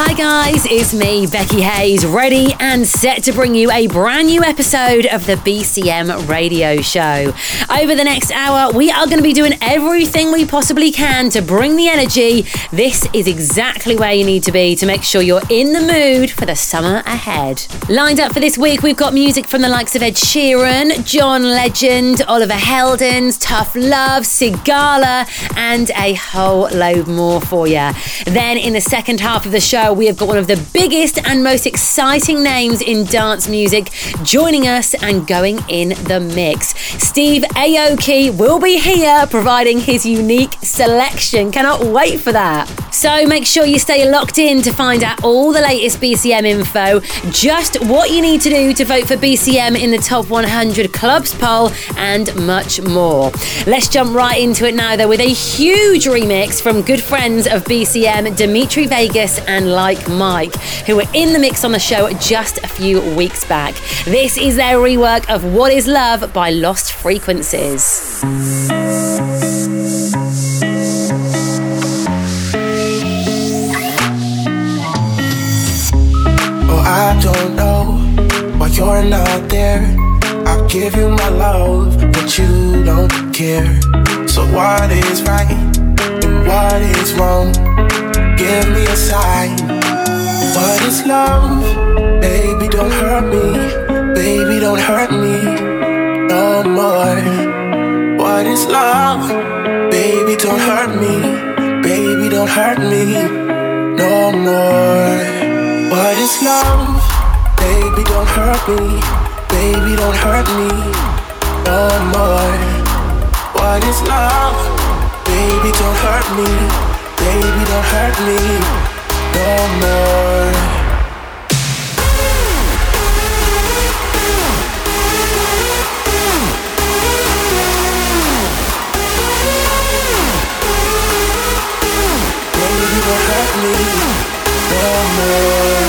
Hi guys, it's me, Becky Hayes, ready and set to bring you a brand new episode of the BCM radio show. Over the next hour, we are going to be doing everything we possibly can to bring the energy. This is exactly where you need to be to make sure you're in the mood for the summer ahead. Lined up for this week, we've got music from the likes of Ed Sheeran, John Legend, Oliver Heldens, Tough Love, Sigala, and a whole load more for you. Then in the second half of the show, we have got one of the biggest and most exciting names in dance music joining us and going in the mix. Steve Aoki will be here providing his unique selection. Cannot wait for that. So make sure you stay locked in to find out all the latest BCM info, just what you need to do to vote for BCM in the top 100 clubs poll, and much more. Let's jump right into it now, though, with a huge remix from good friends of BCM, Dimitri Vegas and Like Mike, who were in the mix on the show just a few weeks back. This is their rework of What Is Love by Lost Frequencies. Oh, I don't know why you're not there. I'll give you my love, but you don't care. So, what is right and what is wrong? Give me a sign. What is love? Baby, don't hurt me. Baby, don't hurt me no more. What is love? Baby, don't hurt me. Baby, don't hurt me no more. What is love? Baby, don't hurt me. Baby, don't hurt me no more. What is love? Baby, don't hurt me. Baby, don't hurt me no more. Baby, don't hurt me no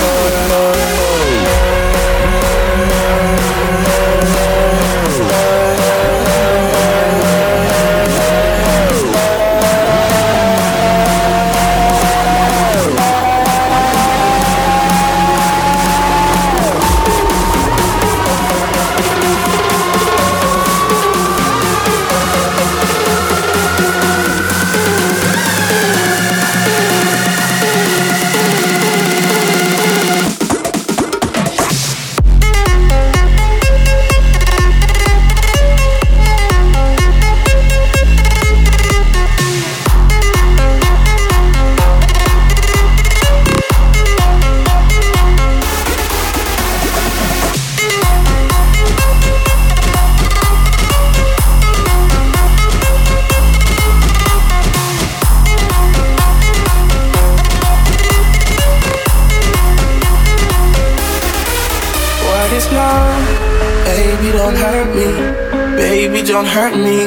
don't hurt me. Baby, don't hurt me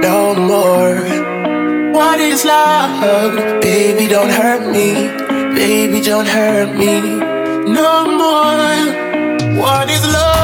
no more. What is love? Baby, don't hurt me. Baby, don't hurt me no more. What is love?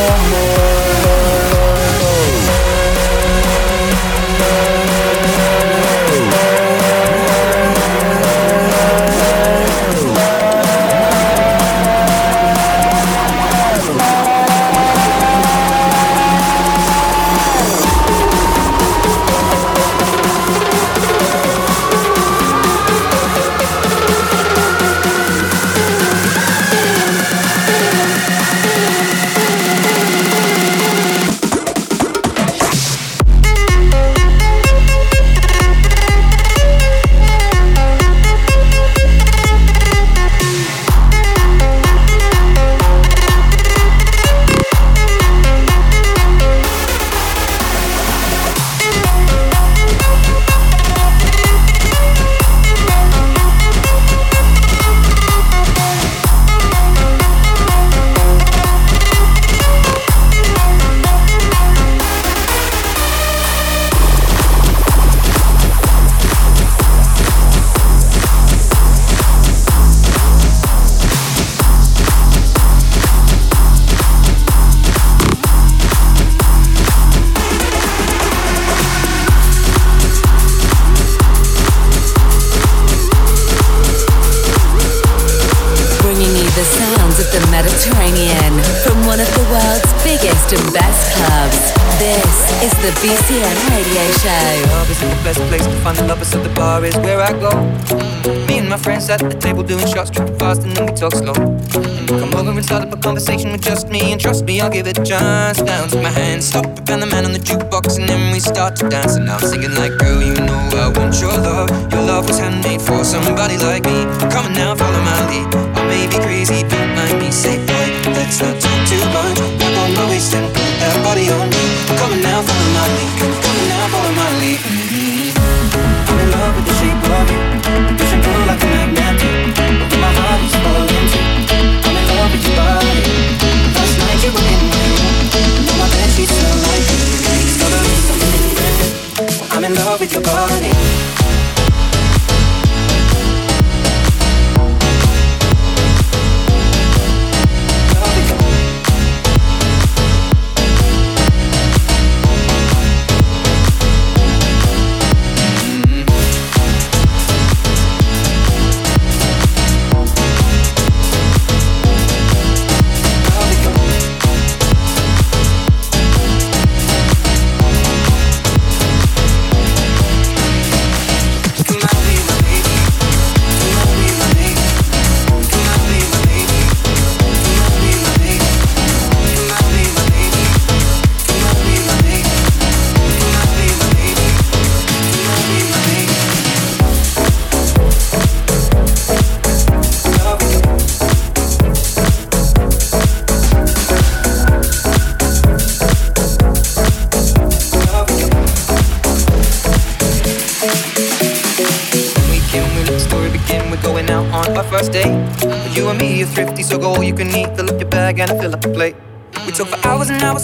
The Show. Love isn't the best place to find the lovers, so the bar is where I go. Mm. Me and my friends at the table doing shots, tripping fast, and then we talk slow. Mm. Come over and start up a conversation with just me, and trust me, I'll give it a chance. Down to my hands, stop it, and the man on the jukebox, and then we start to dance. And I'm singing like, girl, you know I want your love. Your love was handmade for somebody like me. Come on now, follow my lead. I may be crazy, don't mind me. Say, boy, let's not talk too much. Grab on my waist and put that body on me. Come on now, follow my lead.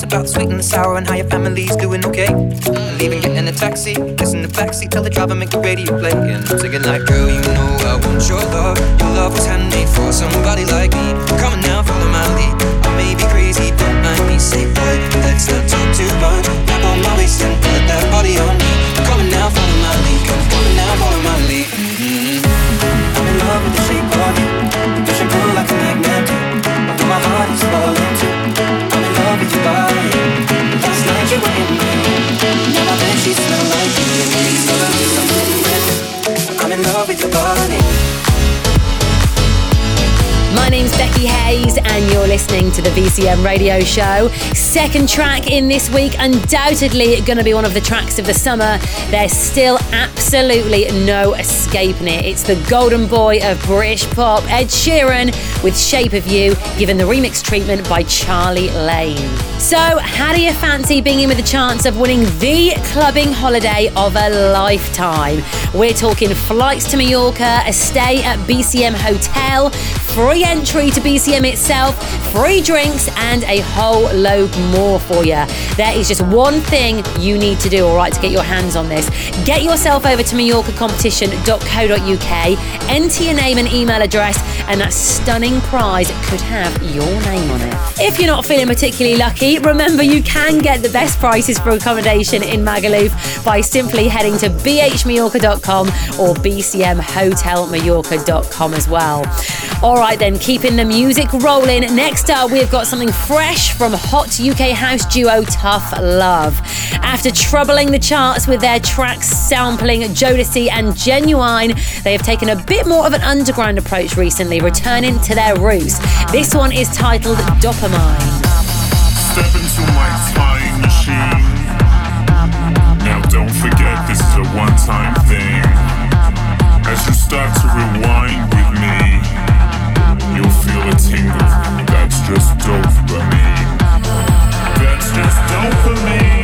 About sweet and sour and how your family's doing okay. And leaving, getting a taxi, kissing the backseat, tell the driver make the radio play. And singing like, girl, you know I want your love. Your love was handmade to the BCM radio show. Second track in this week, undoubtedly going to be one of the tracks of the summer. There's still absolutely no escaping it. It's the golden boy of British pop, Ed Sheeran, with Shape of You, given the remix treatment by Charlie Lane. So, how do you fancy being in with a chance of winning the clubbing holiday of a lifetime? We're talking flights to Mallorca, a stay at BCM Hotel, free entry to BCM itself, free drinks, and a whole load more for you. There is just one thing you need to do, all right, to get your hands on this. Get yourself over to MallorcaCompetition.co.uk, enter your name and email address, and that stunning prize could have your name on it. If you're not feeling particularly lucky, remember you can get the best prices for accommodation in Magaluf by simply heading to bhmallorca.com or bcmhotelmallorca.com as well. All right, then, keeping the music rolling. Next up, we've got something fresh from hot UK house duo Tough Love. After troubling the charts with their tracks sampling Jodeci and Ginuwine, they have taken a bit more of an underground approach recently, returning to their roots. This one is titled Dopamine. Step into my machine. Now, don't forget, this is a one time thing. As you start to rewind with me, you'll feel a tingle. That's just dopamine. That's just dopamine. don't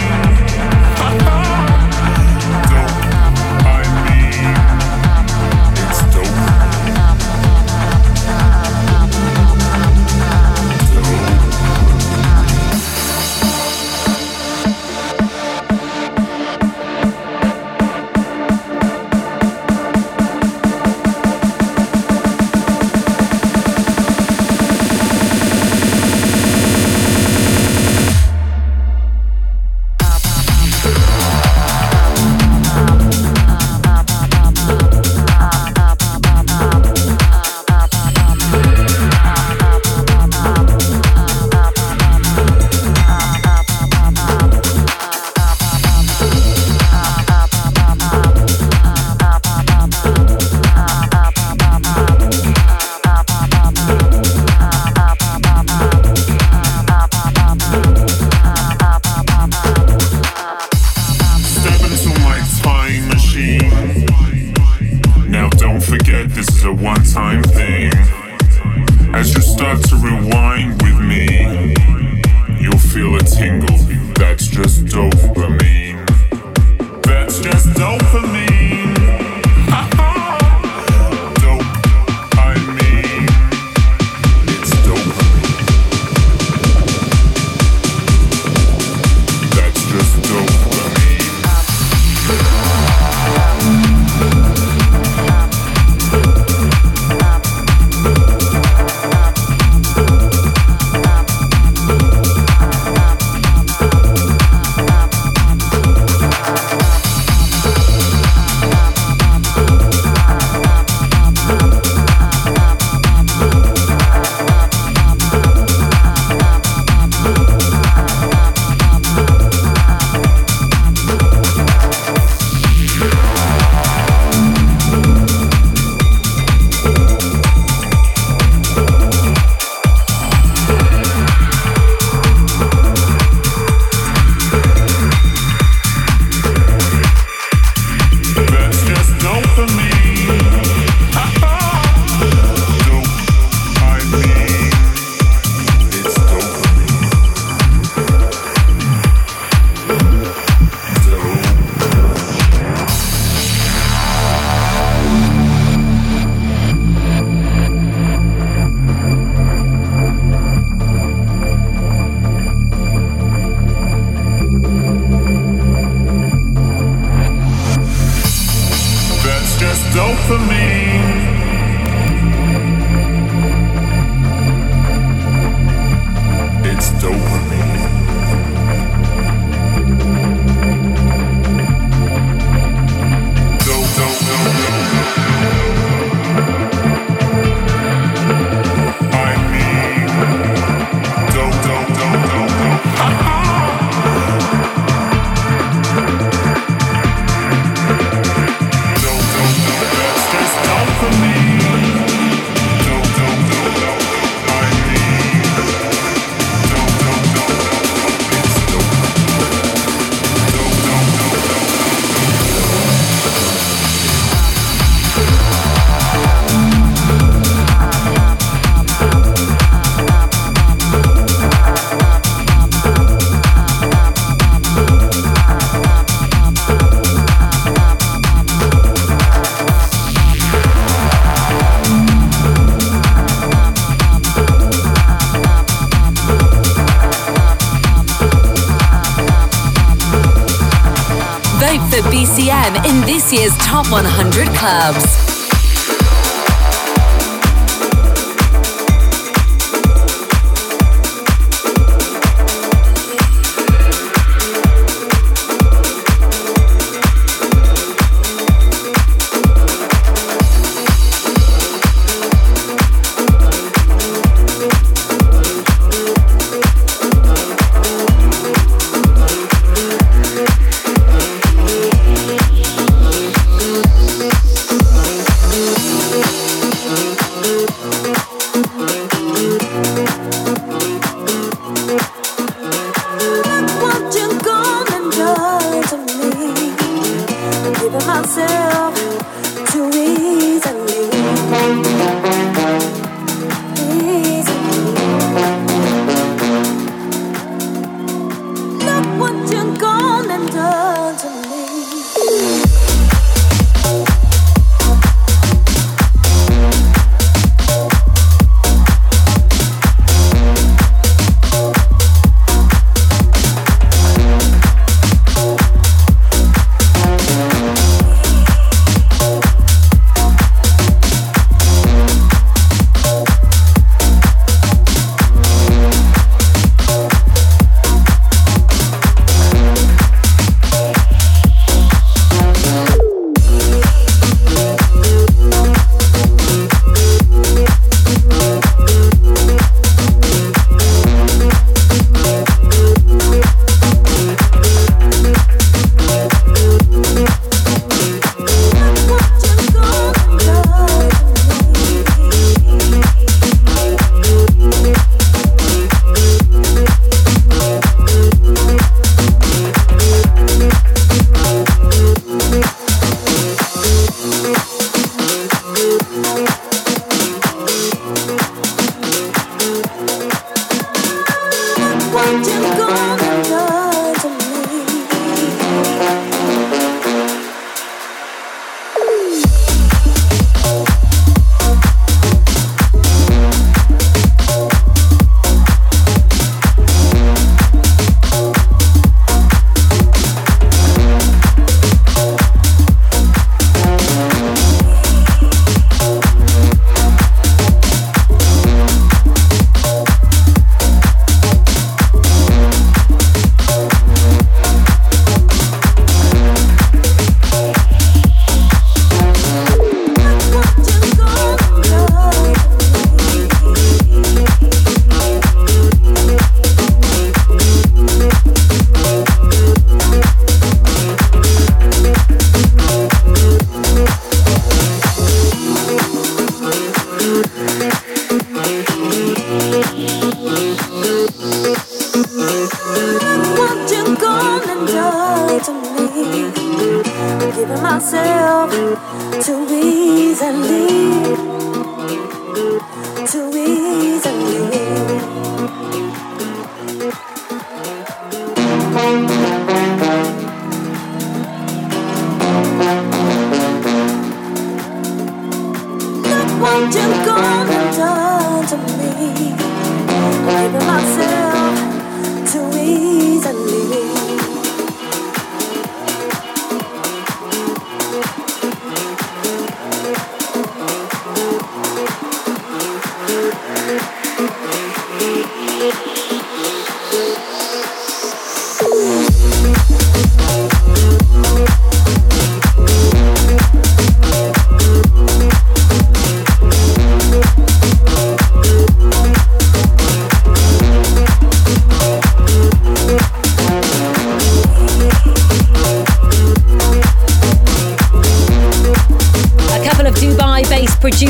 100 Clubs.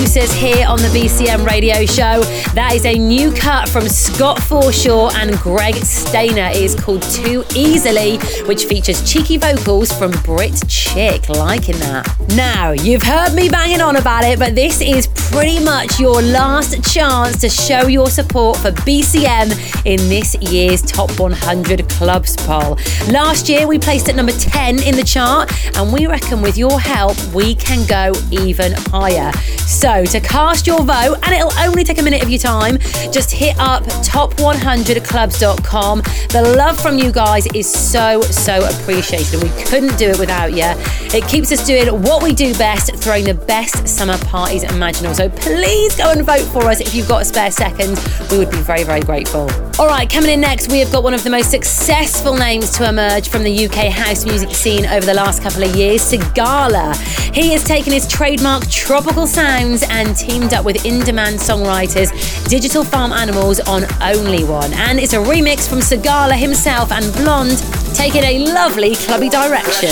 Producers here on the BCM radio show. That is a new cut from Scott Forshaw and Greg Stainer. It is called Too Easily, which features cheeky vocals from Brit Chick. Liking that. Now, you've heard me banging on about it, but this is pretty much your last chance to show your support for BCM in this year's Top 100 Clubs poll. Last year, we placed at number 10 in the chart, and we reckon with your help, we can go even higher. So, to cast your vote, and it'll only take a minute of your time, just hit up top100clubs.com. The love from you guys is so, so appreciated, and we couldn't do it without you. It keeps us doing what we do best, throwing the best summer parties imaginable. So, please go and vote for us if you've got a spare second. We would be very, very grateful. All right, coming in next, we have got one of the most successful names to emerge from the UK house music scene over the last couple of years, Sigala. He has taken his trademark tropical sounds and teamed up with in demand songwriters Digital Farm Animals on Only One. And it's a remix from Sigala himself and Blonde, taking a lovely clubby direction.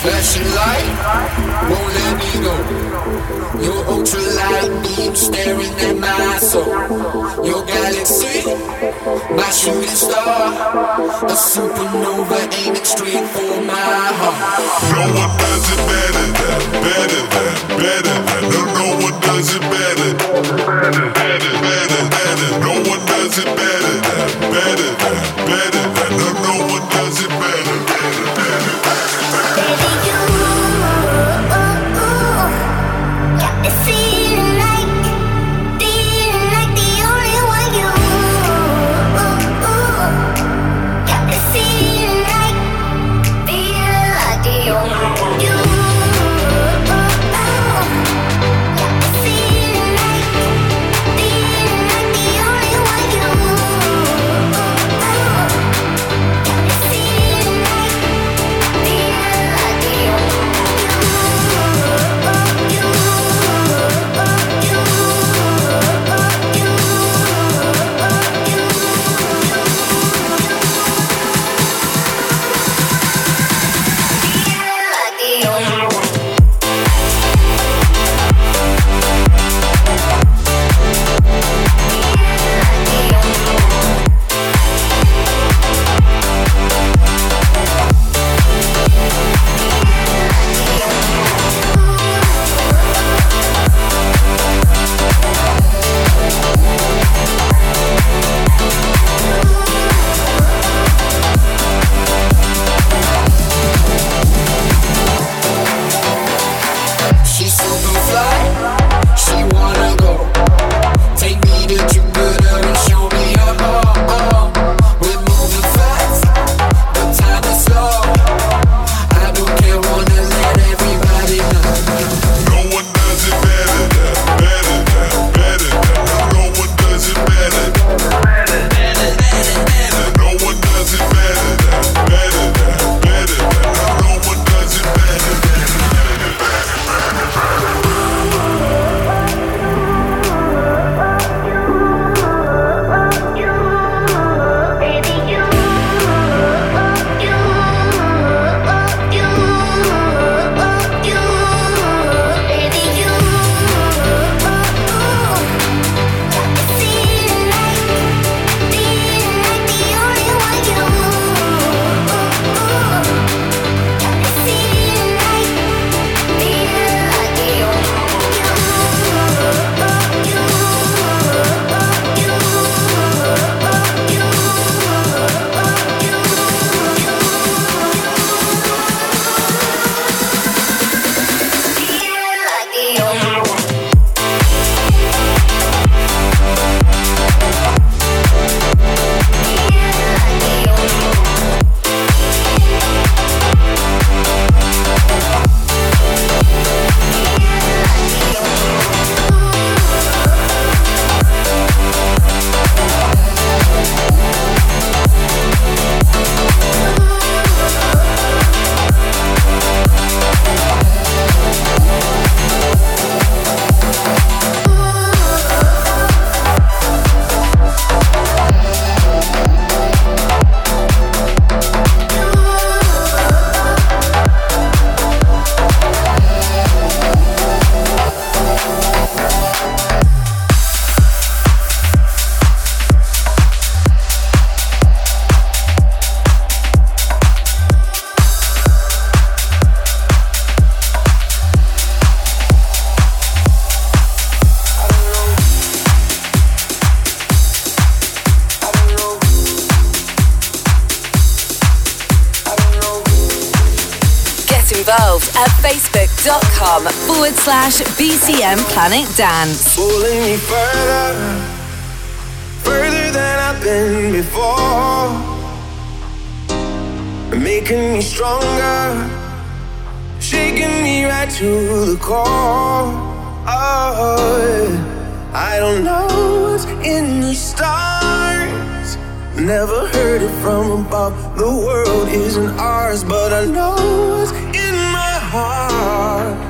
Flashing light, won't let me go. Ultralight beam staring at my soul. Your galaxy, my shooting star. A supernova aiming straight for my heart. No one does it better than, better than, better than. No, no one does it better. Better, better, better, better. No one does it better than, better than, better than. No, no slash BCM Planet Dance. Pulling me further, further than I've been before. Making me stronger, shaking me right to the core. Oh, I don't know what's in these stars. Never heard it from above. The world isn't ours, but I know what's in my heart.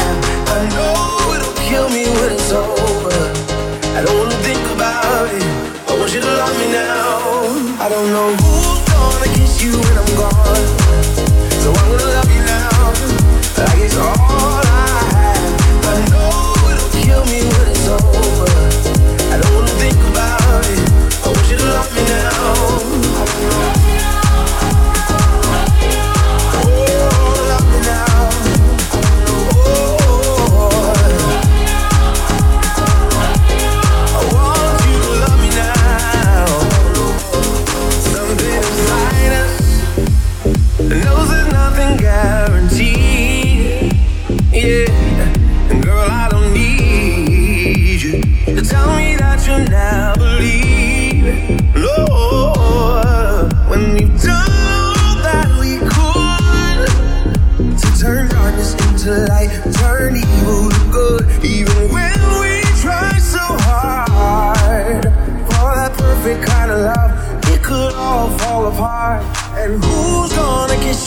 I want you to love me now. I don't know who's gonna kiss you when I'm gone. So I'm gonna love you now, like it's all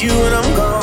you when I'm gone?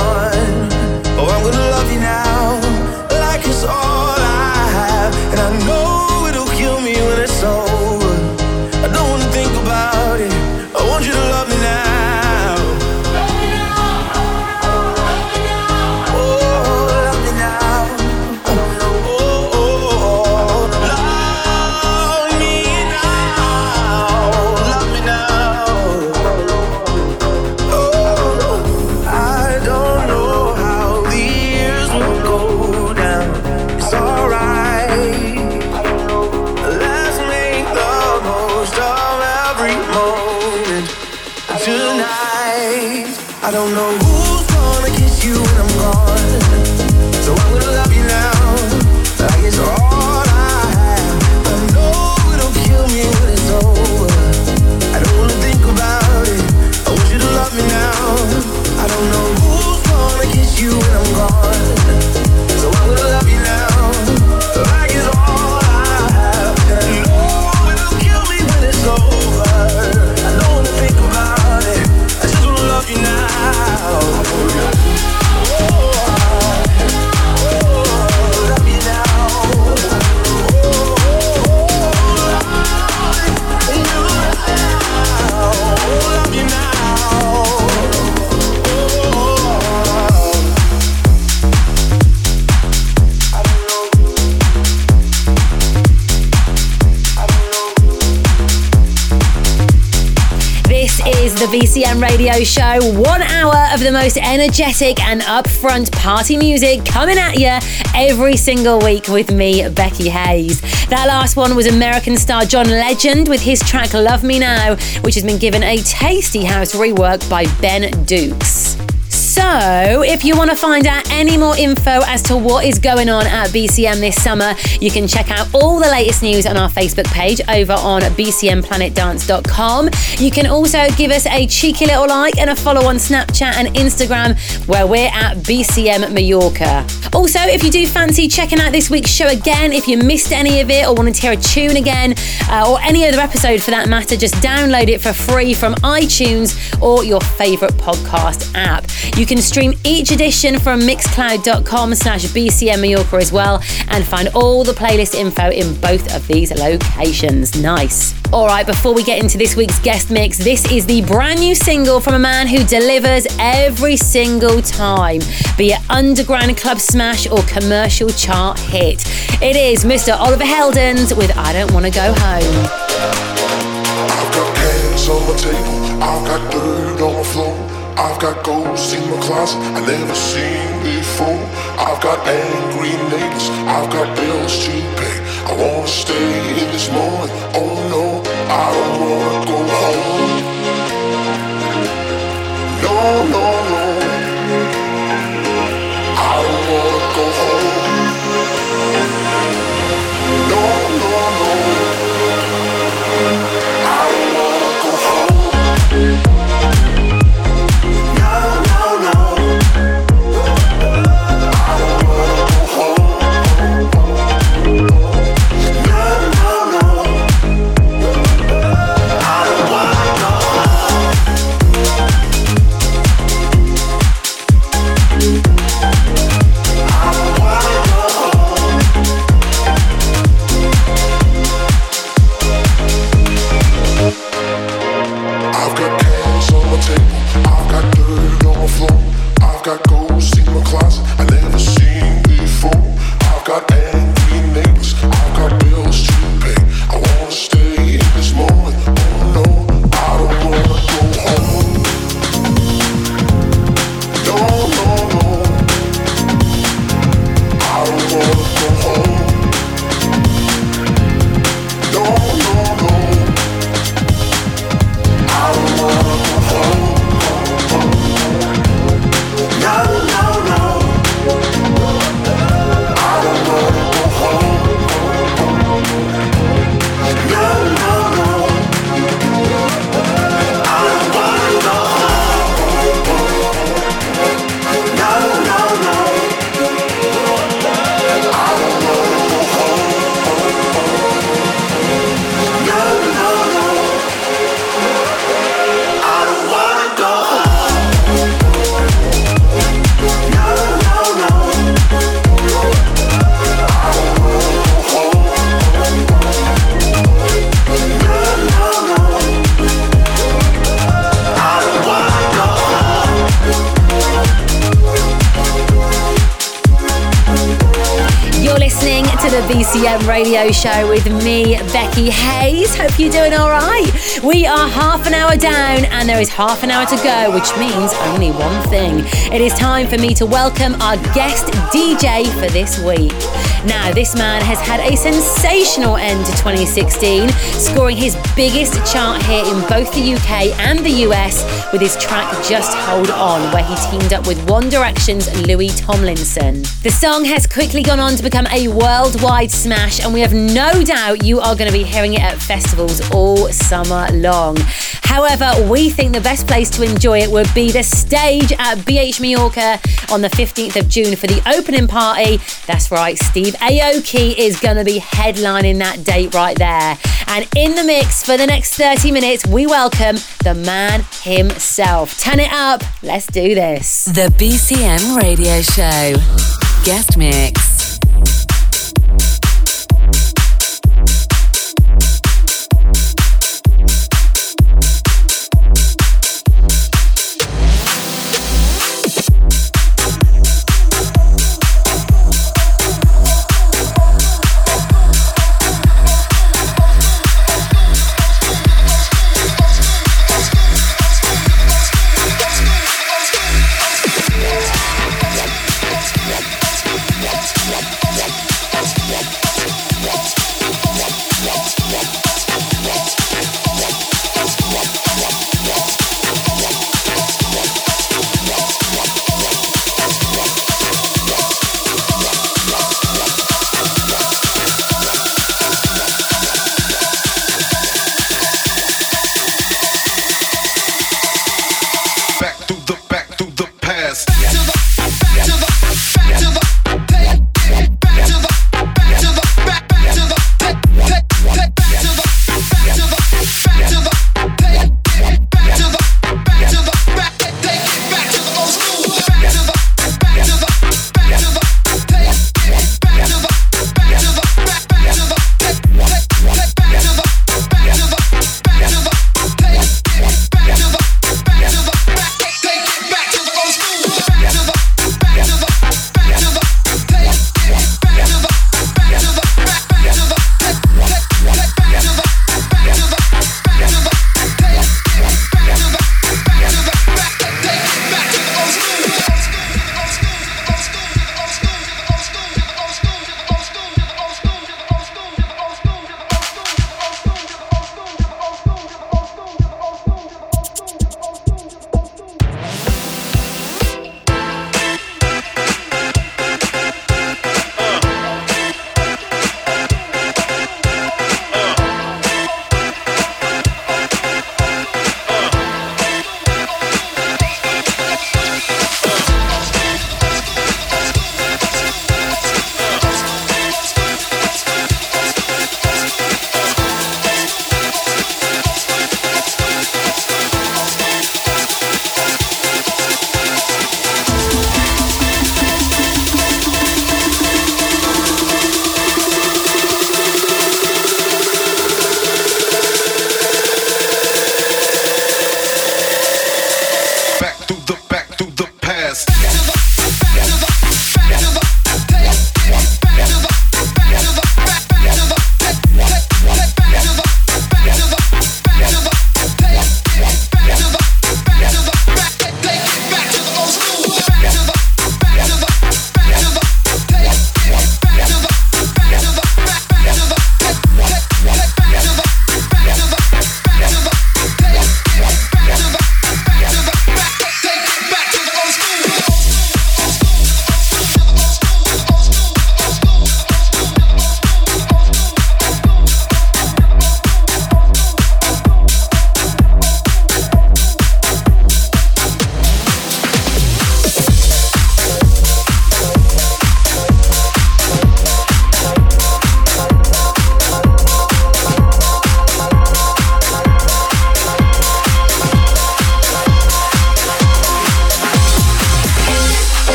The BCM radio show. One hour of the most energetic and upfront party music coming at you every single week with me, Becky Hayes. That last one was American star John Legend with his track Love Me Now, which has been given a tasty house rework by Ben Dukes. So, if you want to find out any more info as to what is going on at BCM this summer, you can check out all the latest news on our Facebook page over on bcmplanetdance.com. You can also give us a cheeky little like and a follow on Snapchat and Instagram, where we're at BCM Mallorca. Also, if you do fancy checking out this week's show again, if you missed any of it or wanted to hear a tune again, uh, or any other episode for that matter, just download it for free from iTunes or your favourite podcast app. You can stream each edition from mixcloud.com slash BCM as well and find all the playlist info in both of these locations. Nice. All right, before we get into this week's guest mix, this is the brand new single from a man who delivers every single time, be it underground club smash or commercial chart hit. It is Mr. Oliver Heldens with I Don't Want to Go Home. I've got on table, I've got dirt on floor. I've got ghosts in my closet I never seen before. I've got angry neighbors, I've got bills to pay. I wanna stay in this moment. Oh no, I don't wanna go home. No, no, no. Radio show with me, Becky Hayes. Hope you're doing all right. We are half an hour down and there is half an hour to go, which means only one thing. It is time for me to welcome our guest DJ for this week. Now, this man has had a sensational end to 2016, scoring his biggest chart hit in both the UK and the US with his track Just Hold On, where he teamed up with One Direction's Louis Tomlinson. The song has quickly gone on to become a worldwide smash, and we have no doubt you are going to be hearing it at festivals all summer long. However, we think the best place to enjoy it would be the stage at BH Mallorca on the 15th of June for the opening party. That's right, Steve Aoki is going to be headlining that date right there. And in the mix for the next 30 minutes, we welcome the man himself. Turn it up. Let's do this. The BCM Radio Show. Guest Mix.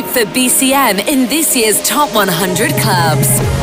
Vote for BCM in this year's Top 100 Clubs.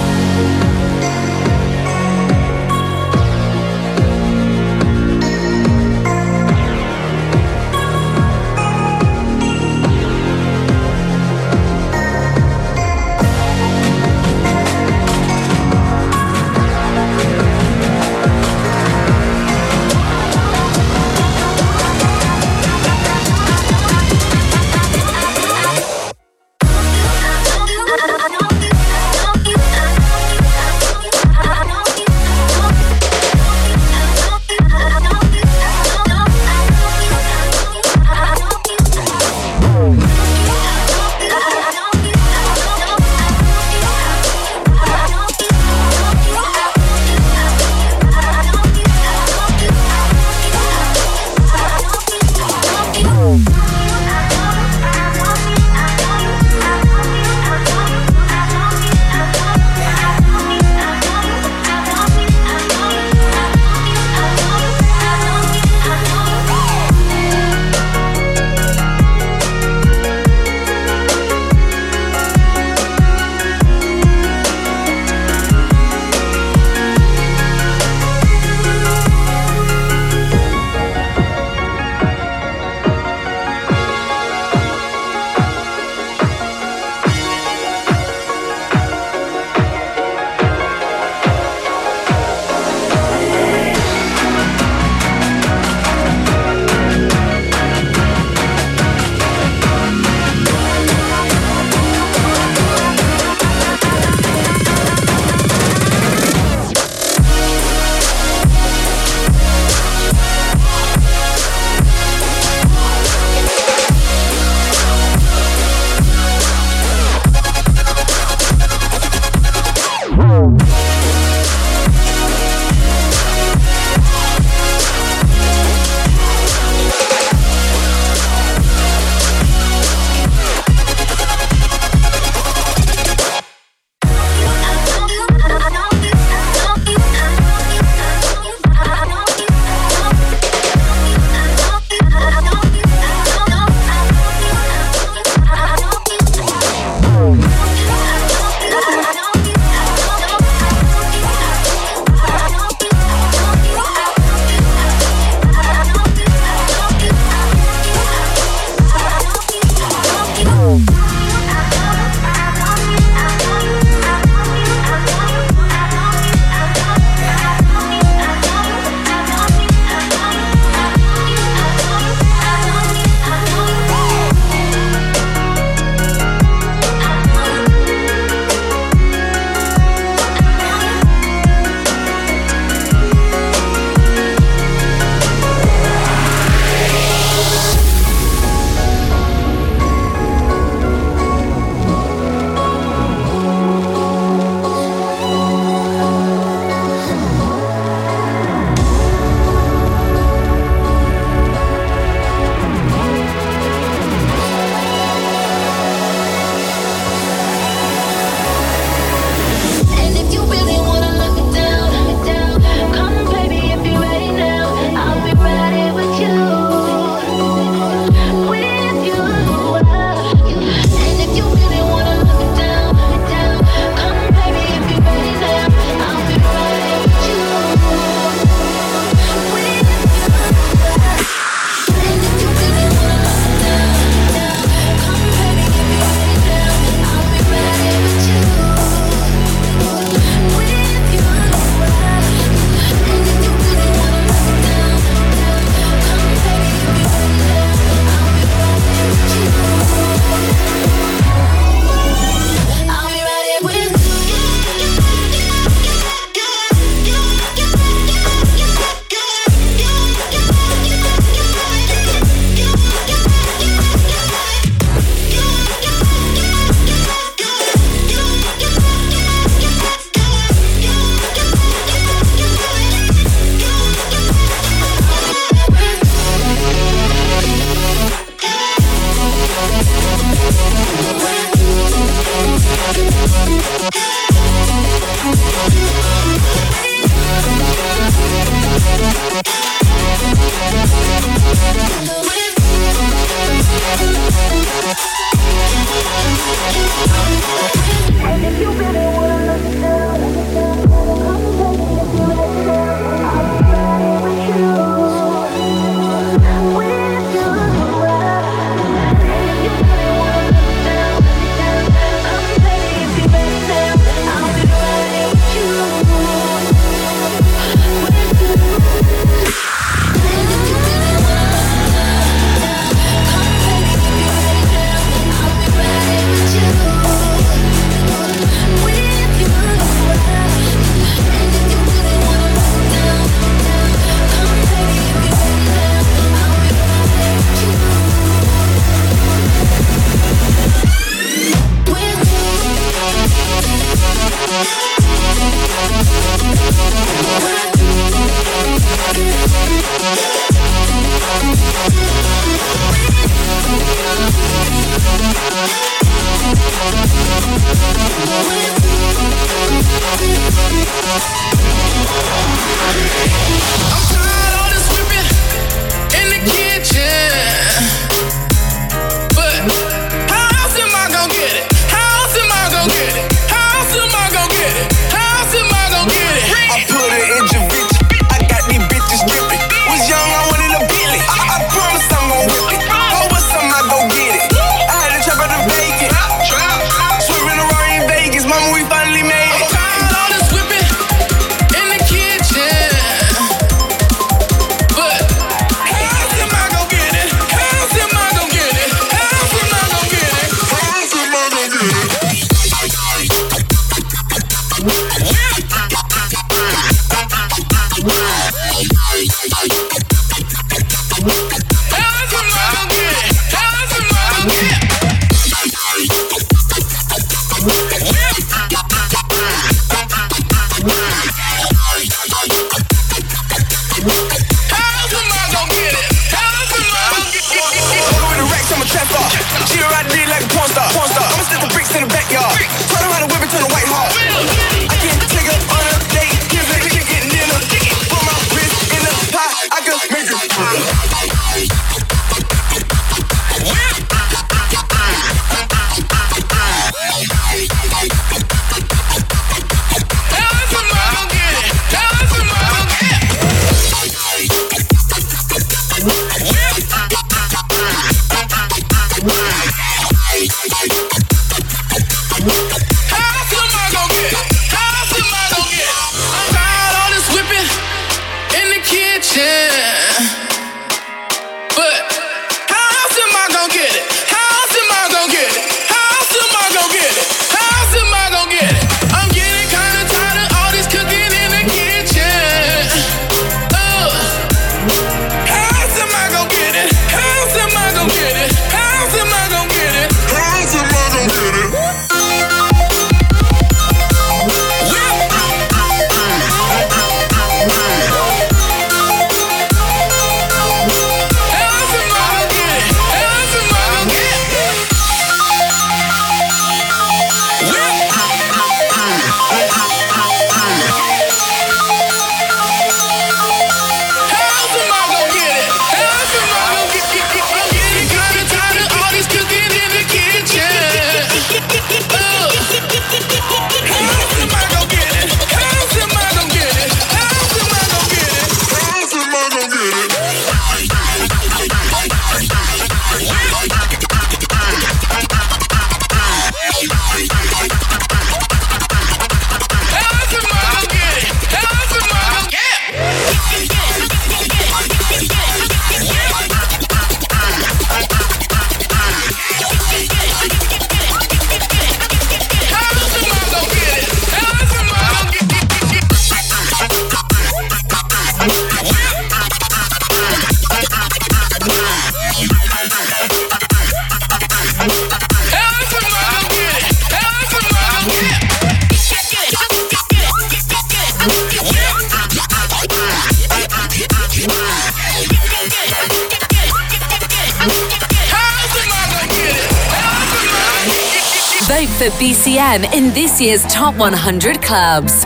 BCM in this year's Top 100 Clubs.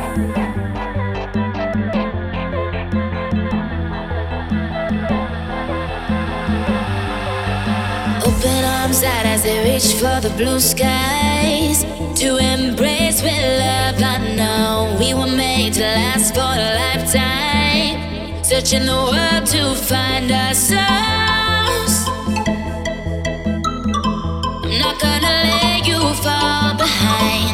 Open arms out as they reach for the blue skies to embrace with love. I know we were made to last for a lifetime, searching the world to find ourselves. Let you fall.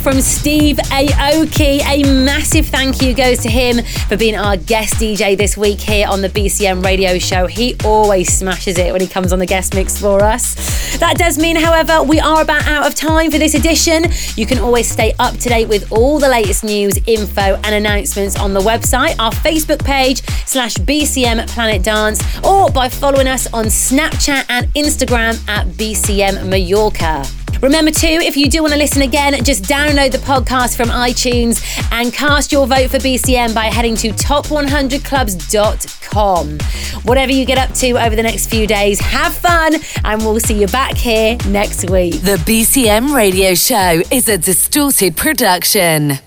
From Steve Aoki. A massive thank you goes to him for being our guest DJ this week here on the BCM radio show. He always smashes it when he comes on the guest mix for us. That does mean, however, we are about out of time for this edition. You can always stay up to date with all the latest news, info, and announcements on the website, our Facebook page, slash BCM Planet Dance, or by following us on Snapchat and Instagram at BCM Mallorca. Remember, too, if you do want to listen again, just download the podcast from iTunes and cast your vote for BCM by heading to top100clubs.com. Whatever you get up to over the next few days, have fun, and we'll see you back here next week. The BCM radio show is a distorted production.